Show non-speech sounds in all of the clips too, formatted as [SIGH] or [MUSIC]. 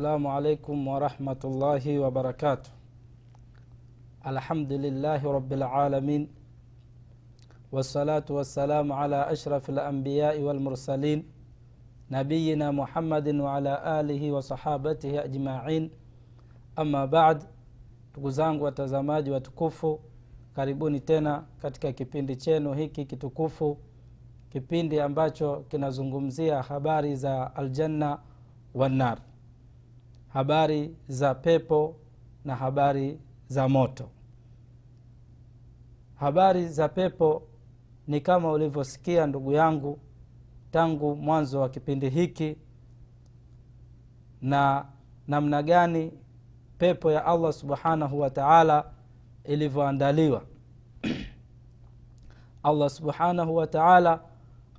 السلام عليكم ورحمة الله وبركاته. الحمد لله رب العالمين والصلاة والسلام على أشرف الأنبياء والمرسلين نبينا محمد وعلى آله وصحابته أجمعين. أما بعد ndugu zangu watazamaji watukufu karibuni tena katika kipindi chenu hiki kitukufu kipindi ambacho kinazungumzia habari za aljanna wannar habari za pepo na habari za moto. Habari za pepo ni kama ulivyosikia ndugu yangu tangu mwanzo wa kipindi hiki na namna gani pepo ya allah subhanahu wa taala ilivyoandaliwa. [CLEARS THROAT] Allah subhanahu wa taala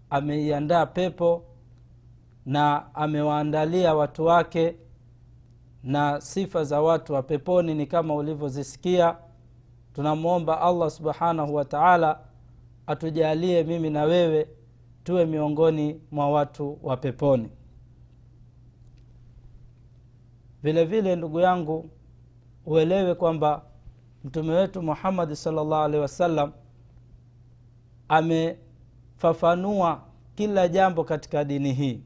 ameiandaa pepo na amewaandalia watu wake na sifa za watu wa peponi ni kama ulivyozisikia. Tunamwomba allah subhanahu wa taala atujalie mimi na wewe tuwe miongoni mwa watu wa peponi. Vile vile ndugu yangu uelewe kwamba mtume wetu muhammadi salllah alehi wasallam amefafanua kila jambo katika dini hii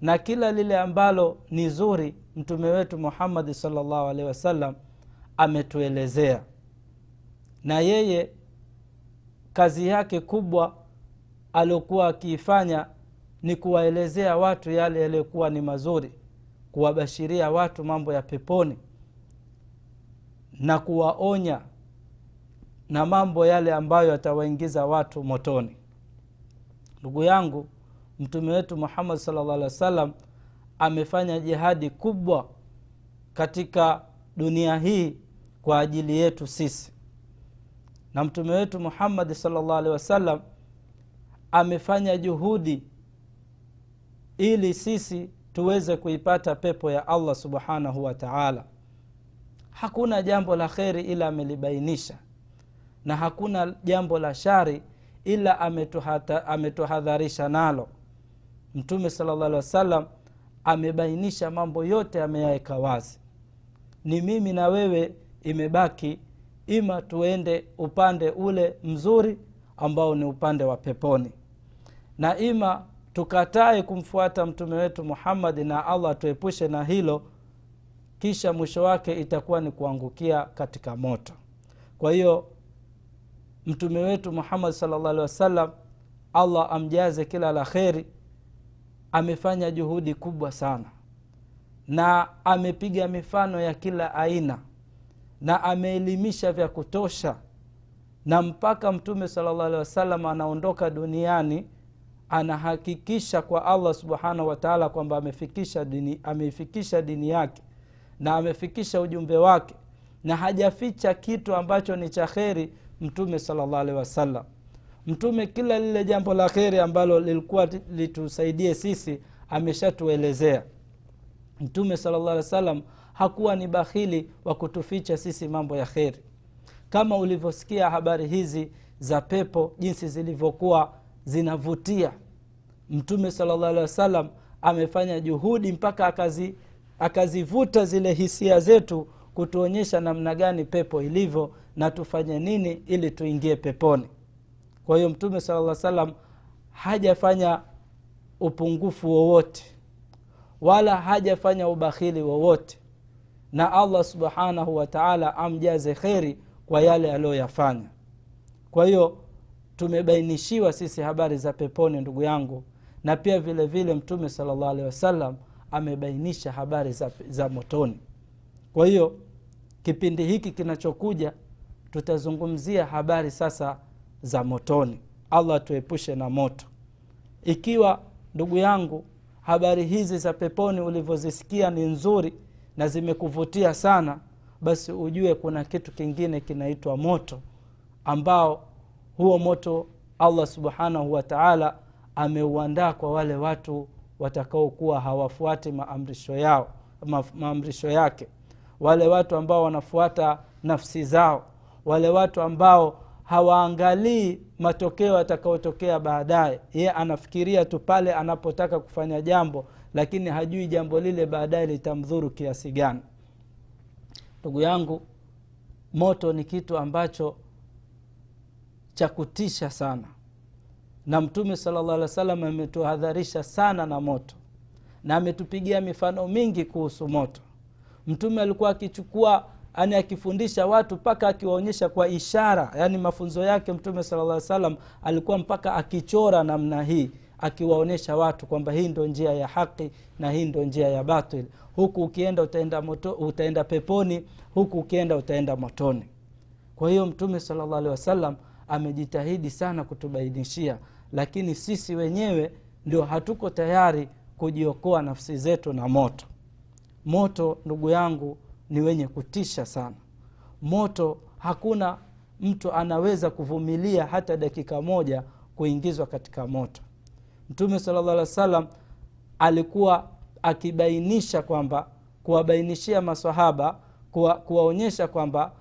na kila lile ambalo ni zuri mtume wetu muhammadi salllahu alehi wasallam ametuelezea. Na yeye kazi yake kubwa aliokuwa akiifanya ni kuwaelezea watu yale yaliyokuwa ni mazuri kuwabashiria watu mambo ya peponi na kuwaonya na mambo yale ambayo yatawaingiza watu motoni. Ndugu yangu mtume wetu muhammad salllah alih wa sallam amefanya jihadi kubwa katika dunia hii kwa ajili yetu sisi. Na mtume wetu muhammadi salllah alehi wasallam amefanya juhudi ili sisi tuweze kuipata pepo ya allah subhanahu wa taala. Hakuna jambo la kheri ila amelibainisha na hakuna jambo la shari ila ametuhadharisha nalo mtume sala llah alih wasallam amebainisha mambo yote ameyaweka wazi. Ni mimi na wewe imebaki ima tuende upande ule mzuri ambao ni upande wa peponi. Na ima tukatae kumfuata mtume wetu muhammadi na allah tuepushe na hilo kisha mwisho wake itakuwa ni kuangukia katika moto. Kwa hiyo mtume wetu muhammadi salllah alehi wasallam allah amjaze kila la kheri amefanya juhudi kubwa sana. Na amepiga mifano ya kila aina. Na ameelimisha vya kutosha. Na mpaka mtume salllah alehi wasallam anaondoka duniani anahakikisha kwa allah subhanahu wataala kwamba amefikisha dini, ameifikisha dini yake. Na amefikisha ujumbe wake. Na hajaficha kitu ambacho ni cha kheri mtume salllah alehi wasallam mtume kila lile jambo la kheri ambalo lilikuwa litusaidie sisi ameshatuelezea. Mtume salllah alehi wasallam hakuwa ni bakhili wa kutuficha sisi mambo ya kheri. Kama ulivyosikia habari hizi za pepo jinsi zilivyokuwa zinavutia. Mtume salllah alehi wasallam amefanya juhudi mpaka akazi akazivuta zile hisia zetu kutuonyesha namna gani pepo ilivyo na tufanye nini ili tuingie peponi kwa hiyo mtume sala salam hajafanya upungufu wowote wala hajafanya ubakhili wowote. Na allah subhanahu wataala amjaze kheri kwa yale aliyoyafanya. Kwa hiyo tumebainishiwa sisi habari za peponi ndugu yangu na pia vile vile mtume salllah alehi wasallam amebainisha habari za, za motoni. Kwa hiyo kipindi hiki kinachokuja tutazungumzia habari sasa za motoni. Allah tuepushe na moto. Ikiwa ndugu yangu habari hizi za peponi ulivyozisikia ni nzuri na zimekuvutia sana basi ujue kuna kitu kingine kinaitwa moto ambao huo moto allah subhanahu wataala ameuandaa kwa wale watu watakaokuwa hawafuati maamrisho yao ma, maamrisho yake. Wale watu ambao wanafuata nafsi zao wale watu ambao hawaangalii matokeo yatakayotokea baadaye. Ye anafikiria tu pale anapotaka kufanya jambo lakini hajui jambo lile baadaye litamdhuru kiasi gani. Ndugu yangu moto ni kitu ambacho cha kutisha sana. Na mtume sala llah alih wa sallam ametuhadharisha sana na moto na ametupigia mifano mingi kuhusu moto. Mtume alikuwa akichukua yani akifundisha watu mpaka akiwaonyesha kwa ishara. Yaani mafunzo yake mtume sala llah salam alikuwa mpaka akichora namna hii akiwaonyesha watu kwamba hii ndo njia ya haki na hii ndo njia ya batil. Huku ukienda utaenda moto, utaenda peponi huku ukienda utaenda motoni. Kwa hiyo mtume sala llah alehi wasallam amejitahidi sana kutubainishia lakini sisi wenyewe ndio hatuko tayari kujiokoa nafsi zetu na moto. Moto ndugu yangu ni wenye kutisha sana. Moto hakuna mtu anaweza kuvumilia hata dakika moja kuingizwa katika moto. Mtume sala llah alih alikuwa akibainisha kwamba kuwabainishia masahaba kuwa, kuwaonyesha kwamba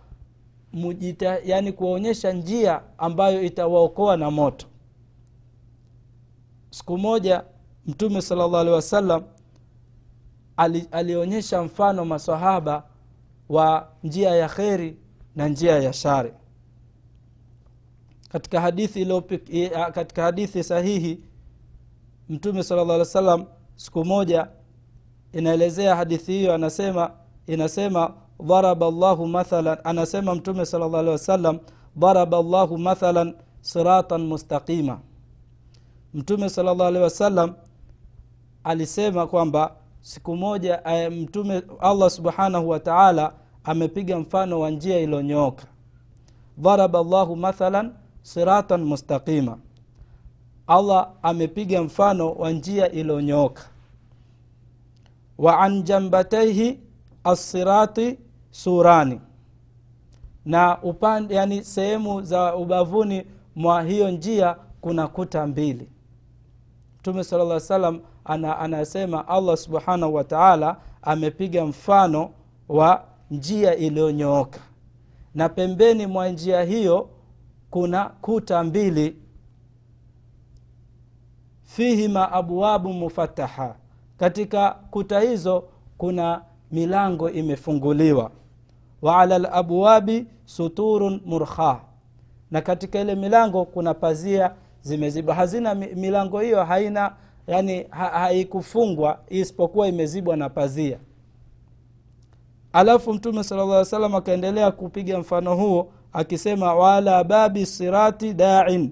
mujita, yani kuwaonyesha njia ambayo itawaokoa na moto. Siku moja mtume sala llah alehi wasallam ali, alionyesha mfano masahaba wa njia ya kheri na njia ya shari. Katika hadithi iliyopik, katika hadithi sahihi mtume sala llah sallam siku moja inaelezea hadithi hiyo anasema inasema dharaba llahu mathalan anasema mtume sala llah alih wasallam dharaba llahu mathalan siratan mustaqima. Mtume sala llah alehi wasallam alisema kwamba siku moja mtume allah subhanahu wa taala amepiga mfano wa njia iliyonyooka. Dharaba llahu mathalan siratan mustaqima. Allah amepiga mfano wa njia iliyonyooka. Wa an jambataihi assirati surani. Na upande yani sehemu za ubavuni mwa hiyo njia kuna kuta mbili. Mtume sala llah salam ana, anasema allah subhanahu wa taala amepiga mfano wa njia iliyonyooka. Na pembeni mwa njia hiyo kuna kuta mbili. Fihima abwabu mufataha katika kuta hizo kuna milango imefunguliwa. Wa ala labwabi suturun murkha. Na katika ile milango kuna pazia zimezibwa. Hazina milango hiyo haina yani ha, isipokuwa imezibwa na pazia. Alafu mtume sala llah salam akaendelea kupiga mfano huo akisema wala babi sirati dain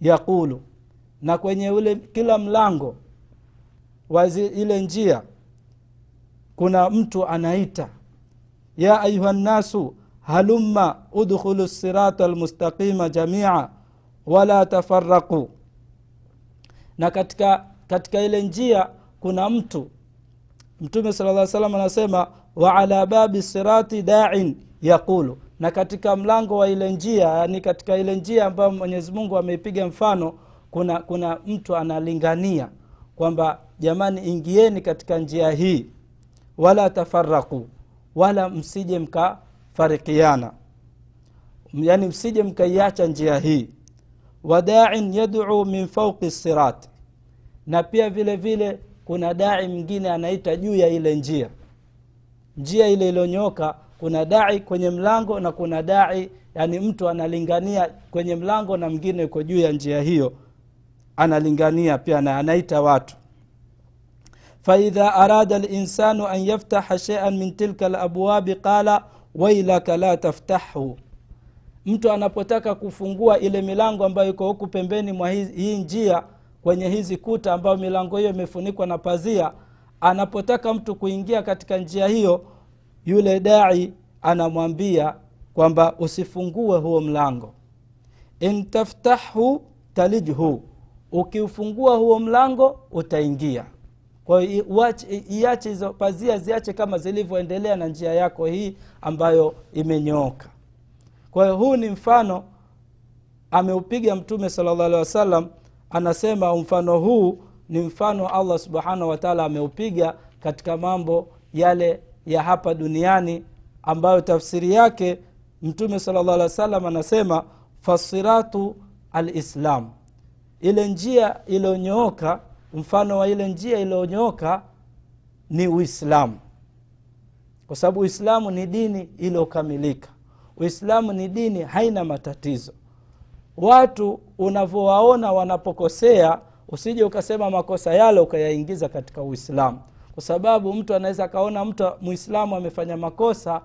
yaqulu. Na kwenye ule kila mlango wa ile njia kuna mtu anaita ya ayuha nnasu halumma udkhulu sirata almustaqima jamia wala tafaraqu na katika katika ile njia kuna mtu. Mtume sala salam anasema wa ala babi sirati dain yaqulu. Na katika mlango wa ile njia yani katika ile njia ambayo mwenyezi mungu ameipiga mfano kuna kuna mtu analingania kwamba jamani ingieni katika njia hii wala tafaraku wala msije mkafarikiana yani msije mkaiacha njia hii wadain yad'u min fauqi sirati na pia vile vile kuna dai mwingine anaita juu ya ile njia. Njia ile iliyonyoka kuna dai kwenye mlango na kuna dai yani mtu analingania kwenye mlango na mwingine yuko juu ya njia hiyo. Analingania pia na anaita watu. Faidha arada linsanu an yaftaha sheian min tilka labwabi qala wailaka la taftahu mtu anapotaka kufungua ile milango ambayo iko huku pembeni mwa hii, njia kwenye hizi kuta ambayo milango hiyo imefunikwa na pazia anapotaka mtu kuingia katika njia hiyo yule dai anamwambia kwamba usifungue huo mlango. Intaftahu talijhu ukiufungua huo mlango utaingia. Kwa iache hizo pazia ziache kama zilivyoendelea na njia yako hii ambayo imenyooka kwa hiyo huu ni mfano ameupiga mtume sala llah alehi wasallam anasema mfano huu ni mfano allah subhanahu wataala ameupiga katika mambo yale ya hapa duniani ambayo tafsiri yake mtume salllah alih wa sallam anasema fasiratu alislam. Ile njia iliyonyooka mfano wa ile njia iliyonyooka ni uislamu. Kwa sababu uislamu ni dini iliyokamilika uislamu ni dini haina matatizo. Watu unavyowaona wanapokosea usije ukasema makosa yale ukayaingiza katika uislamu. Kwa sababu mtu anaweza akaona mtu muislamu amefanya makosa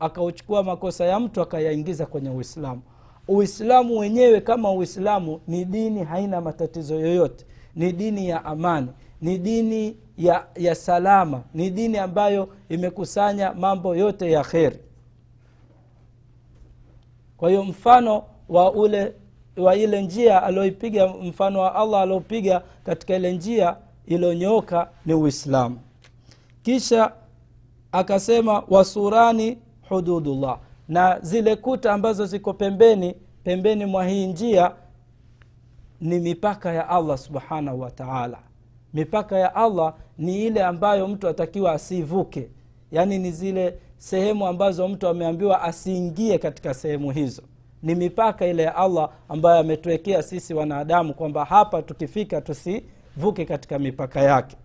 akauchukua aka makosa ya mtu akayaingiza kwenye uislamu. Uislamu wenyewe kama uislamu ni dini haina matatizo yoyote. Ni dini ya amani ni dini ya, ya salama ni dini ambayo imekusanya mambo yote ya kheri kwa hiyo mfano wa ule wa ile njia alioipiga mfano wa allah aliopiga katika ile njia iliyonyooka ni uislamu. Kisha akasema wasurani hududullah na zile kuta ambazo ziko pembeni pembeni mwa hii njia ni mipaka ya allah subhanahu wa taala. Mipaka ya allah ni ile ambayo mtu atakiwa asivuke. Yaani ni zile sehemu ambazo mtu ameambiwa asiingie katika sehemu hizo. Ni mipaka ile ya allah ambayo ametuwekea sisi wanadamu kwamba hapa tukifika tusivuke katika mipaka yake.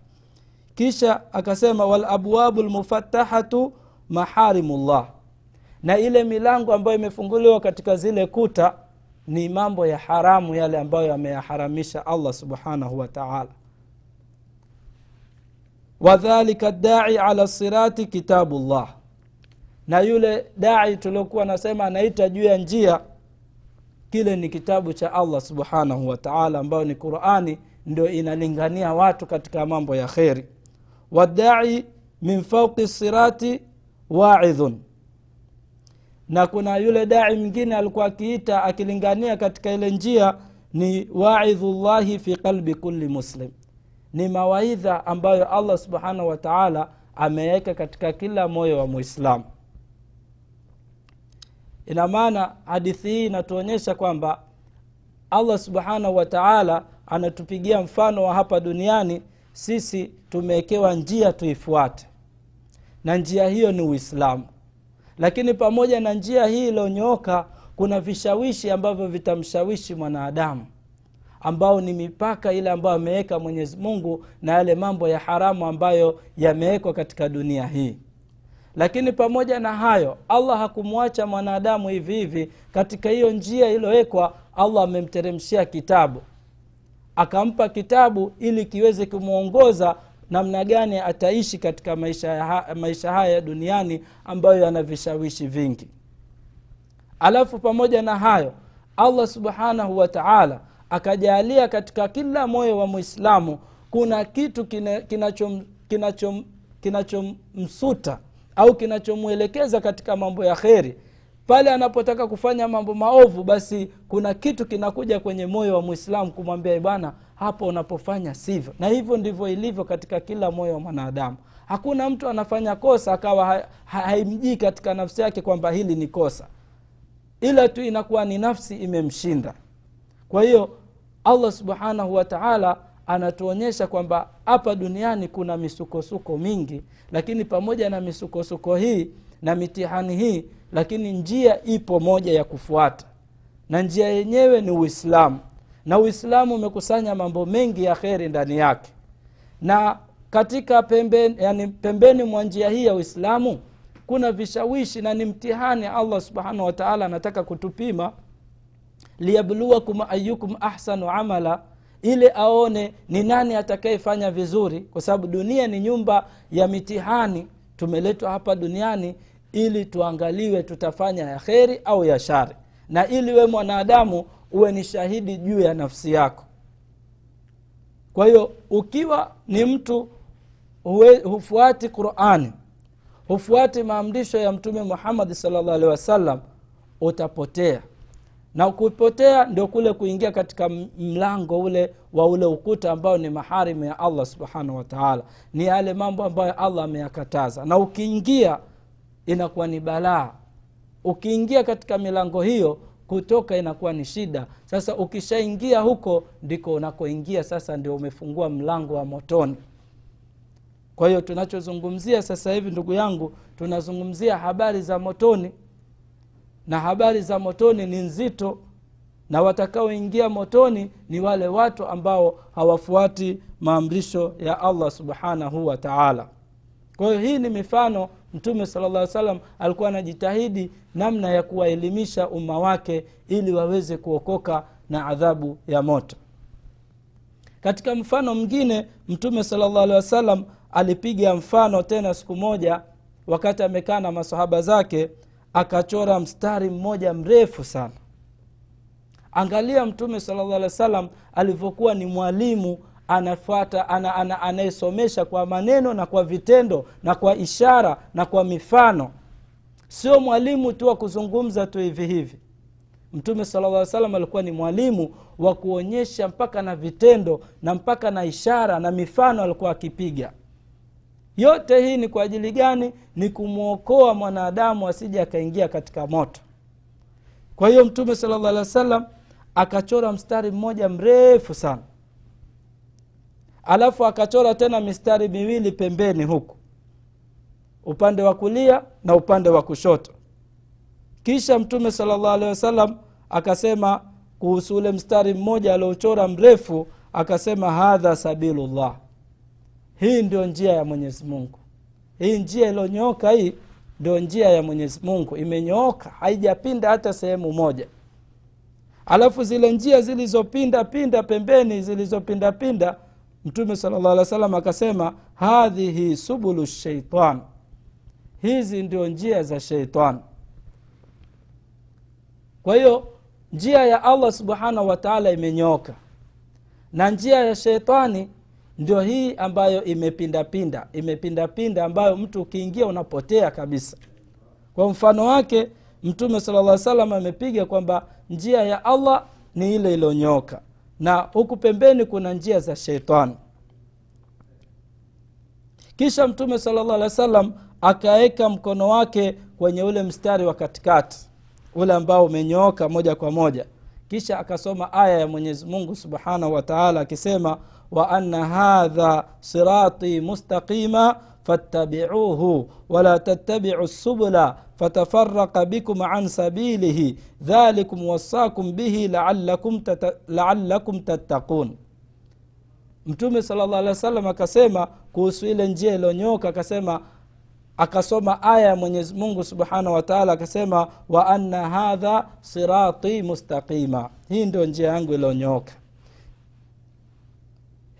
Kisha akasema walabwabu lmufatahatu maharimullah. Na ile milango ambayo imefunguliwa katika zile kuta ni mambo ya haramu yale ambayo ameyaharamisha allah subhanahu wataala wadhalika dai ala sirati kitabullah na yule dai tuliokuwa nasema anaita juu ya njia kile ni kitabu cha allah subhanahu wataala ambayo ni qurani ndio inalingania watu katika mambo ya kheri. Wadai min fauqi sirati waidhun. Na kuna yule dai mwingine alikuwa akiita akilingania katika ile njia ni waidhullahi fi qalbi kulli muslim. Ni mawaidha ambayo allah subhanahu wataala ameweka katika kila moyo wa muislamu ina maana hadithi hii inatuonyesha kwamba allah subhanahu wa taala anatupigia mfano wa hapa duniani sisi tumewekewa njia tuifuate. Na njia hiyo ni uislamu. Lakini pamoja na njia hii iliyonyooka kuna vishawishi ambavyo vitamshawishi mwanadamu ambao ni mipaka ile ambayo ameweka mwenyezi mungu na yale mambo ya haramu ambayo yamewekwa katika dunia hii lakini pamoja na hayo allah hakumwacha mwanadamu hivi hivi. Katika hiyo njia iliyowekwa allah amemteremshia kitabu. Akampa kitabu ili kiweze kumwongoza namna gani ataishi katika maisha, ha, maisha haya duniani ambayo yana vishawishi vingi. Alafu pamoja na hayo allah subhanahu wa taala akajalia katika kila moyo wa mwislamu kuna kitu kinachomsuta kinacho, kinacho, kinacho au kinachomwelekeza katika mambo ya kheri. Pale anapotaka kufanya mambo maovu basi kuna kitu kinakuja kwenye moyo wa mwislamu kumwambia bwana hapo unapofanya sivyo. Na hivyo ndivyo ilivyo katika kila moyo wa mwanadamu. Hakuna mtu anafanya kosa akawa ha, ha, haimjii katika nafsi yake kwamba hili ni kosa. Ila tu inakuwa ni nafsi imemshinda. Kwa hiyo allah subhanahu wa taala anatuonyesha kwamba hapa duniani kuna misukosuko mingi lakini pamoja na misukosuko hii na mitihani hii lakini njia ipo moja ya kufuata. Na njia yenyewe ni uislamu. Na uislamu umekusanya mambo mengi ya kheri ndani yake. Na katika pembeni, yani pembeni mwa njia hii ya uislamu kuna vishawishi na ni mtihani allah subhanahu wataala anataka kutupima. Liyabluwakum ayukum ahsanu amala ili aone ni nani atakayefanya vizuri kwa sababu dunia ni nyumba ya mitihani. Tumeletwa hapa duniani ili tuangaliwe tutafanya ya kheri au ya shari. Na ili we mwanadamu uwe ni shahidi juu ya nafsi yako. Kwa hiyo ukiwa ni mtu huwe, hufuati qurani hufuati maamrisho ya mtume muhammadi salllah alehi wasallam utapotea na kupotea ndio kule kuingia katika mlango ule wa ule ukuta ambao ni maharimu ya allah subhanahu wataala ni yale mambo ambayo allah ameyakataza. Na ukiingia inakuwa ni balaa. Ukiingia katika milango hiyo kutoka inakuwa ni shida. Sasa ukishaingia huko ndiko unakoingia sasa ndio umefungua mlango wa motoni. Kwa hiyo tunachozungumzia sasa hivi ndugu yangu tunazungumzia habari za motoni na habari za motoni ni nzito na watakaoingia motoni ni wale watu ambao hawafuati maamrisho ya allah subhanahu wa taala. Kwa hiyo hii ni mifano mtume sala llah salam alikuwa anajitahidi namna ya kuwaelimisha umma wake ili waweze kuokoka na adhabu ya moto. Katika mfano mwingine mtume sala llah alehi wasallam alipiga mfano tena siku moja wakati amekaa na masahaba zake akachora mstari mmoja mrefu sana. Angalia mtume sala llah alih wa sallam alivyokuwa ni mwalimu anafuata ana, ana, anayesomesha kwa maneno na kwa vitendo na kwa ishara na kwa mifano. Sio mwalimu tu wa kuzungumza tu hivi hivi. Mtume sala lla salam alikuwa ni mwalimu wa kuonyesha mpaka na vitendo na mpaka na ishara na mifano alikuwa akipiga yote hii ni kwa ajili gani? Ni kumwokoa mwanadamu asije akaingia katika moto. Kwa hiyo mtume sala llah wa sallam akachora mstari mmoja mrefu sana. Alafu akachora tena mistari miwili pembeni huku. Upande wa kulia na upande wa kushoto. Kisha mtume salllah alehi wasallam akasema kuhusu ule mstari mmoja aliochora mrefu akasema hadha sabilullah hii ndio njia ya mwenyezi mungu. Hii njia iliyonyooka hii ndio njia ya mwenyezi mungu. Imenyooka haijapinda hata sehemu moja. Alafu zile njia zilizopinda pinda pembeni zilizopinda pinda mtume sala llah alih wa sallam akasema hadhihi subulu sheitan hizi ndio njia za sheitani kwa hiyo njia ya allah subhanahu wataala imenyooka. Na njia ya sheitani ndio hii ambayo imepindapinda imepindapinda ambayo mtu ukiingia unapotea kabisa. Kwa mfano wake mtume sala llah salam amepiga kwamba njia ya allah ni ile ilionyoka na huku pembeni kuna njia za sheitani kisha mtume sala llah alih wa sallam akaweka mkono wake kwenye ule mstari wa katikati ule ambao umenyooka moja kwa moja. Kisha akasoma aya ya mwenyezi mungu subhanahu wa akisema wa anna hadha sirati mustaqima fattabicuhu wala tattabicu subula fatafaraka bikum an sabilihi dhalikum wasakum bihi laalakum, tata, laalakum tattaqun mtume sala llah alih wa sallam akasema kuhusu ile njia iliyonyoka akasema akasoma aya ya mwenyezi mungu subhanahu wataala akasema wa anna hadha sirati mustaqima. Hii ndio njia yangu iliyonyooka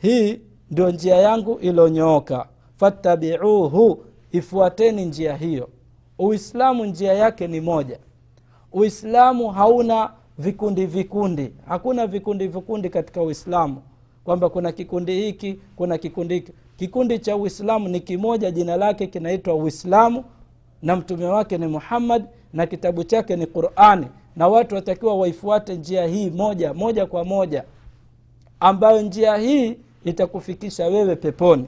hii ndio njia yangu iliyonyooka fattabiuhu ifuateni njia hiyo. Uislamu njia yake ni moja. Uislamu hauna vikundi vikundi. Hakuna vikundi vikundi katika uislamu. Kwamba kuna kikundi hiki kuna kikundi hiki. Kikundi cha uislamu ni kimoja jina lake kinaitwa uislamu na mtume wake ni muhammad na kitabu chake ni qurani na watu watakiwa waifuate njia hii moja moja kwa moja. Ambayo njia hii itakufikisha wewe peponi.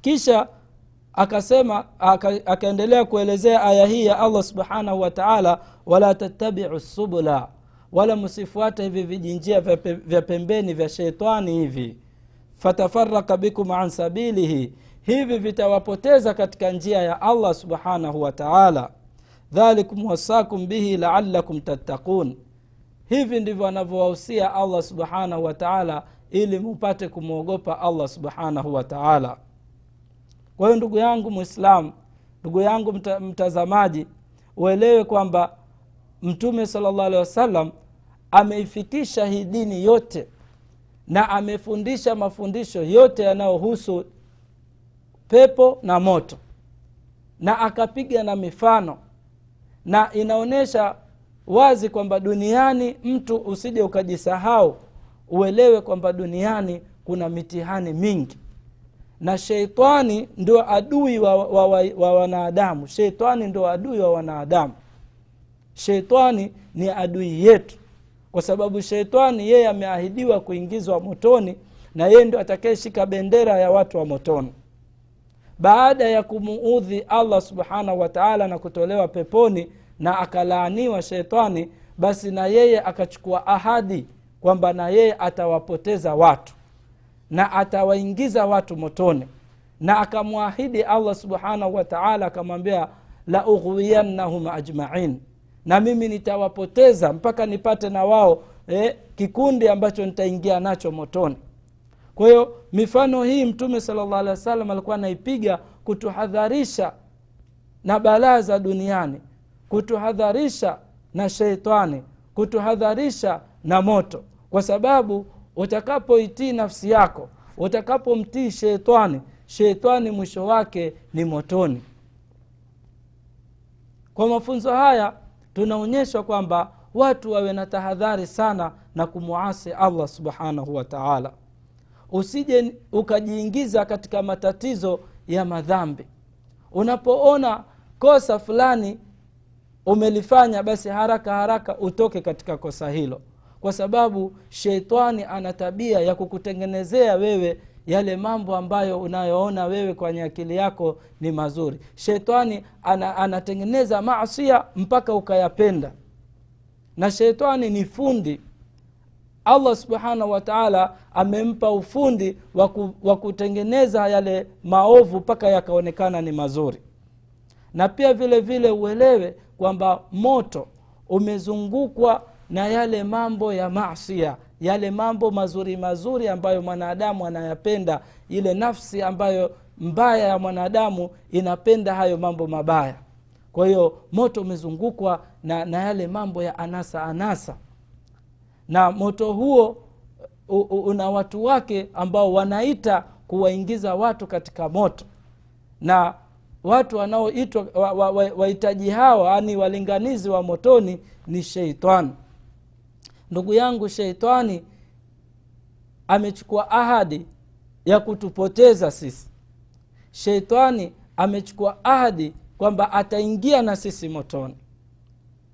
Kisha akasema aka, akaendelea kuelezea aya hii ya allah subhanahu wa taala wala tattabiu subula wala msifuate hivi vijinjia vya pembeni vya sheitani hivi. Fatafaraka bikum an sabilihi hivi vitawapoteza katika njia ya allah subhanahu wa taala. Dhalikum wasakum bihi laalakum tattaqun hivi ndivyo anavyowahusia allah subhanahu wa taala ili mupate kumwogopa allah subhanahu wa taala. Kwa hiyo ndugu yangu mwislamu ndugu yangu mta, mtazamaji uelewe kwamba mtume sala llah alehi wasallam ameifikisha hii dini yote na amefundisha mafundisho yote yanayohusu pepo na moto na akapiga na mifano na inaonyesha wazi kwamba duniani mtu usije ukajisahau uelewe kwamba duniani kuna mitihani mingi. Na sheitani ndio adui wa, wa, wa, wa wanadamu. Sheitani ndio adui wa wanadamu. Sheitani ni adui yetu. Kwa sababu sheitani yeye ameahidiwa kuingizwa motoni na yeye ndio atakayeshika bendera ya watu wa motoni. Baada ya kumuudhi allah subhanahu wataala na kutolewa peponi na akalaaniwa sheitani basi na yeye akachukua ahadi kwamba na yeye atawapoteza watu na atawaingiza watu motoni. Na akamwahidi allah subhanahu wataala akamwambia la ughwiyannahum ajmain. Na mimi nitawapoteza mpaka nipate na wao eh, kikundi ambacho nitaingia nacho motoni. Kwa hiyo mifano hii mtume salllah alehi wa sallam alikuwa anaipiga kutuhadharisha na balaa za duniani kutuhadharisha na sheitani kutuhadharisha na moto. Kwa sababu utakapoitii nafsi yako utakapomtii sheitani sheitani mwisho wake ni motoni. Kwa mafunzo haya tunaonyeshwa kwamba watu wawe na tahadhari sana na kumwasi allah subhanahu wa taala. Usije ukajiingiza katika matatizo ya madhambi. Unapoona kosa fulani umelifanya basi haraka haraka utoke katika kosa hilo kwa sababu sheitani ana tabia ya kukutengenezea wewe yale mambo ambayo unayoona wewe kwenye akili yako ni mazuri. Sheitani ana, anatengeneza masia mpaka ukayapenda. Na sheitani ni fundi. Allah subhanahu wataala amempa ufundi wa kutengeneza yale maovu mpaka yakaonekana ni mazuri. Na pia vile vile uelewe kwamba moto umezungukwa na yale mambo ya masia yale mambo mazuri mazuri ambayo mwanadamu anayapenda ile nafsi ambayo mbaya ya mwanadamu inapenda hayo mambo mabaya. Kwa hiyo moto umezungukwa na, na yale mambo ya anasa anasa. Na moto huo una watu wake ambao wanaita kuwaingiza watu katika moto. Na watu wanaoitwa wahitaji wa, wa, hawa yani walinganizi wa motoni ni sheitani ndugu yangu sheitani amechukua ahadi ya kutupoteza sisi. Sheitani amechukua ahadi kwamba ataingia na sisi motoni.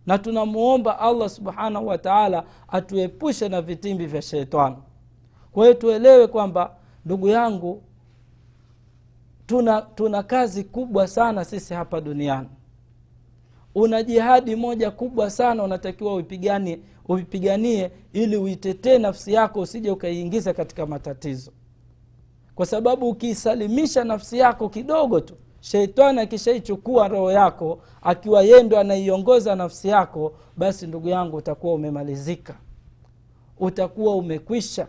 Na tunamuomba allah subhanahu wataala atuepushe na vitimbi vya sheitani. Kwa hiyo tuelewe kwamba ndugu yangu tuna tuna kazi kubwa sana sisi hapa duniani. Una jihadi moja kubwa sana unatakiwa uipiganie uipiganie ili uitetee nafsi yako usije ukaiingiza katika matatizo. Kwa sababu ukiisalimisha nafsi yako kidogo tu sheitani akishaichukua roho yako akiwa yeye ndo anaiongoza nafsi yako basi ndugu yangu utakuwa umemalizika. Utakuwa umekwisha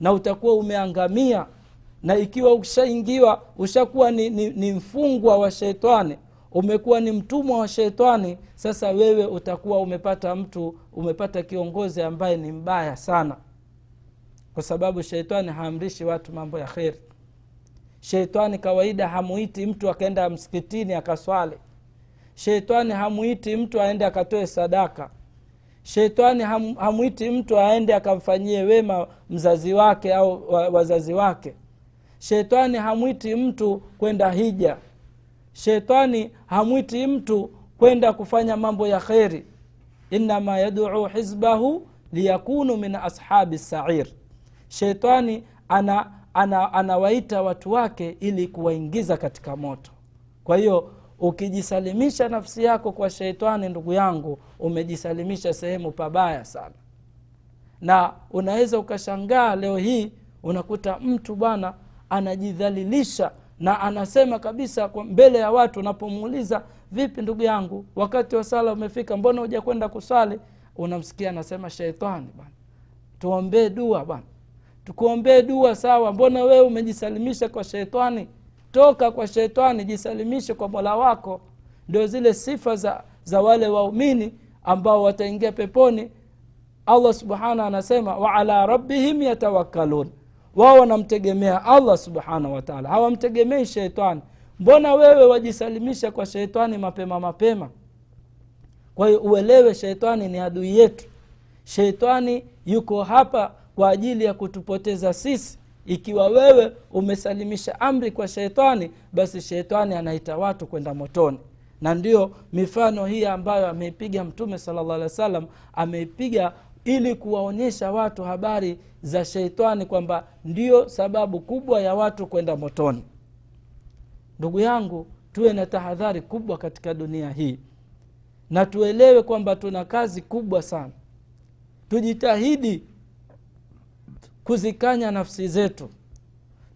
na utakuwa umeangamia. Na ikiwa ushaingiwa ushakuwa ni, ni, ni mfungwa wa sheitani umekuwa ni mtumwa wa shetani sasa wewe utakuwa umepata mtu umepata kiongozi ambaye ni mbaya sana. Kwa sababu shetani haamrishi watu mambo ya kheri. Shetani kawaida hamuiti mtu akaenda msikitini akaswale shetani hamuiti mtu aende akatoe sadaka. Shetani ham, hamwiti mtu aende akamfanyie wema mzazi wake au wazazi wake. Shetani hamwiti mtu kwenda hija shetani hamwiti mtu kwenda kufanya mambo ya kheri. Inama yaduu hizbahu liyakunu min ashabi sair. Shetani ana ana anawaita watu wake ili kuwaingiza katika moto. Kwa hiyo ukijisalimisha nafsi yako kwa sheitani ndugu yangu umejisalimisha sehemu pabaya sana. Na unaweza ukashangaa leo hii unakuta mtu bwana anajidhalilisha na anasema kabisa kwa mbele ya watu unapomuuliza vipi ndugu yangu wakati wa sala umefika mbona huja kwenda kuswali? Unamsikia anasema sheitani bana tuombee dua bana tukuombee dua sawa mbona wewe umejisalimisha kwa sheitani toka kwa sheitani jisalimishe kwa mola wako. Ndio zile sifa za, za wale waumini ambao wataingia peponi. Allah subhanahu anasema waala rabbihim yatawakkalun wao wanamtegemea allah subhanahu wataala hawamtegemei sheitani. Mbona wewe wajisalimisha kwa sheitani mapema mapema? Kwa hiyo uelewe sheitani ni adui yetu. Sheitani yuko hapa kwa ajili ya kutupoteza sisi. Ikiwa wewe umesalimisha amri kwa sheitani basi sheitani anaita watu kwenda motoni. Na ndio mifano hii ambayo ameipiga mtume salllah alih wa sallam ameipiga ili kuwaonyesha watu habari za sheitani kwamba ndio sababu kubwa ya watu kwenda motoni. Ndugu yangu tuwe na tahadhari kubwa katika dunia hii na tuelewe kwamba tuna kazi kubwa sana. Tujitahidi kuzikanya nafsi zetu.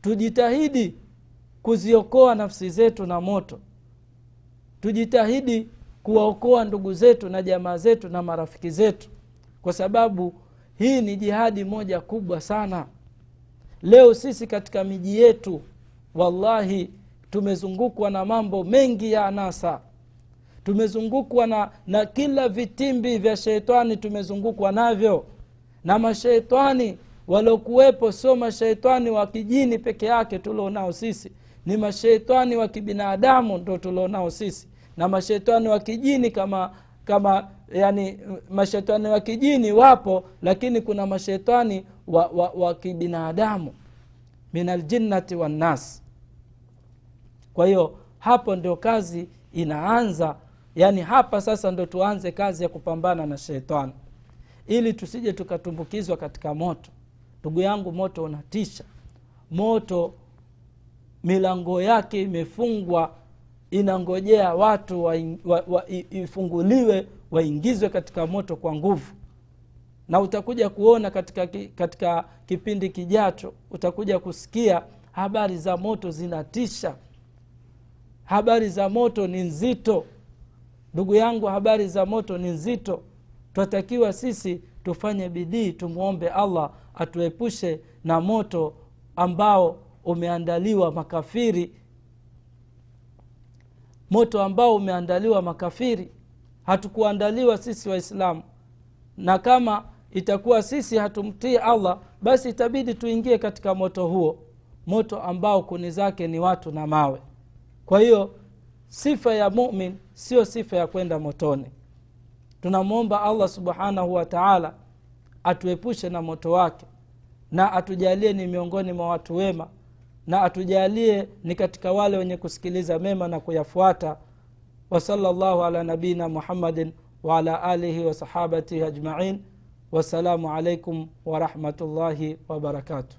Tujitahidi kuziokoa nafsi zetu na moto. Tujitahidi kuwaokoa ndugu zetu na jamaa zetu na marafiki zetu kwa sababu hii ni jihadi moja kubwa sana. Leo sisi katika miji yetu wallahi tumezungukwa na mambo mengi ya anasa. Tumezungukwa na, na kila vitimbi vya sheitani tumezungukwa navyo. Na masheitani waliokuwepo sio masheitani wa kijini peke yake tulionao sisi. Ni masheitani wa kibinadamu ndo tulionao sisi. Na mashetani wa kijini kama kama yani mashetani wa kijini wapo lakini kuna mashetani wa, wa, wa kibinadamu. Min aljinnati wannas kwa hiyo hapo ndio kazi inaanza. Yaani hapa sasa ndo tuanze kazi ya kupambana na shetani. Ili tusije tukatumbukizwa katika moto. Ndugu yangu moto unatisha. Moto milango yake imefungwa inangojea watu wa, wa, wa, ifunguliwe waingizwe katika moto kwa nguvu. Na utakuja kuona katika, katika kipindi kijacho utakuja kusikia habari za moto zinatisha. Habari za moto ni nzito. Ndugu yangu habari za moto ni nzito. Twatakiwa sisi tufanye bidii tumwombe allah atuepushe na moto ambao umeandaliwa makafiri moto ambao umeandaliwa makafiri. Hatukuandaliwa sisi waislamu. Na kama itakuwa sisi hatumtii allah basi itabidi tuingie katika moto huo. Moto ambao kuni zake ni watu na mawe. Kwa hiyo sifa ya mumin sio sifa ya kwenda motoni. Tunamwomba allah subhanahu wa taala atuepushe na moto wake na atujalie ni miongoni mwa watu wema na atujalie ni katika wale wenye kusikiliza mema na kuyafuata. Wasala llahu ala nabiina muhammadin waala alihi wasahabatihi ajmain. Wassalamu alaikum warahmatullahi wabarakatuh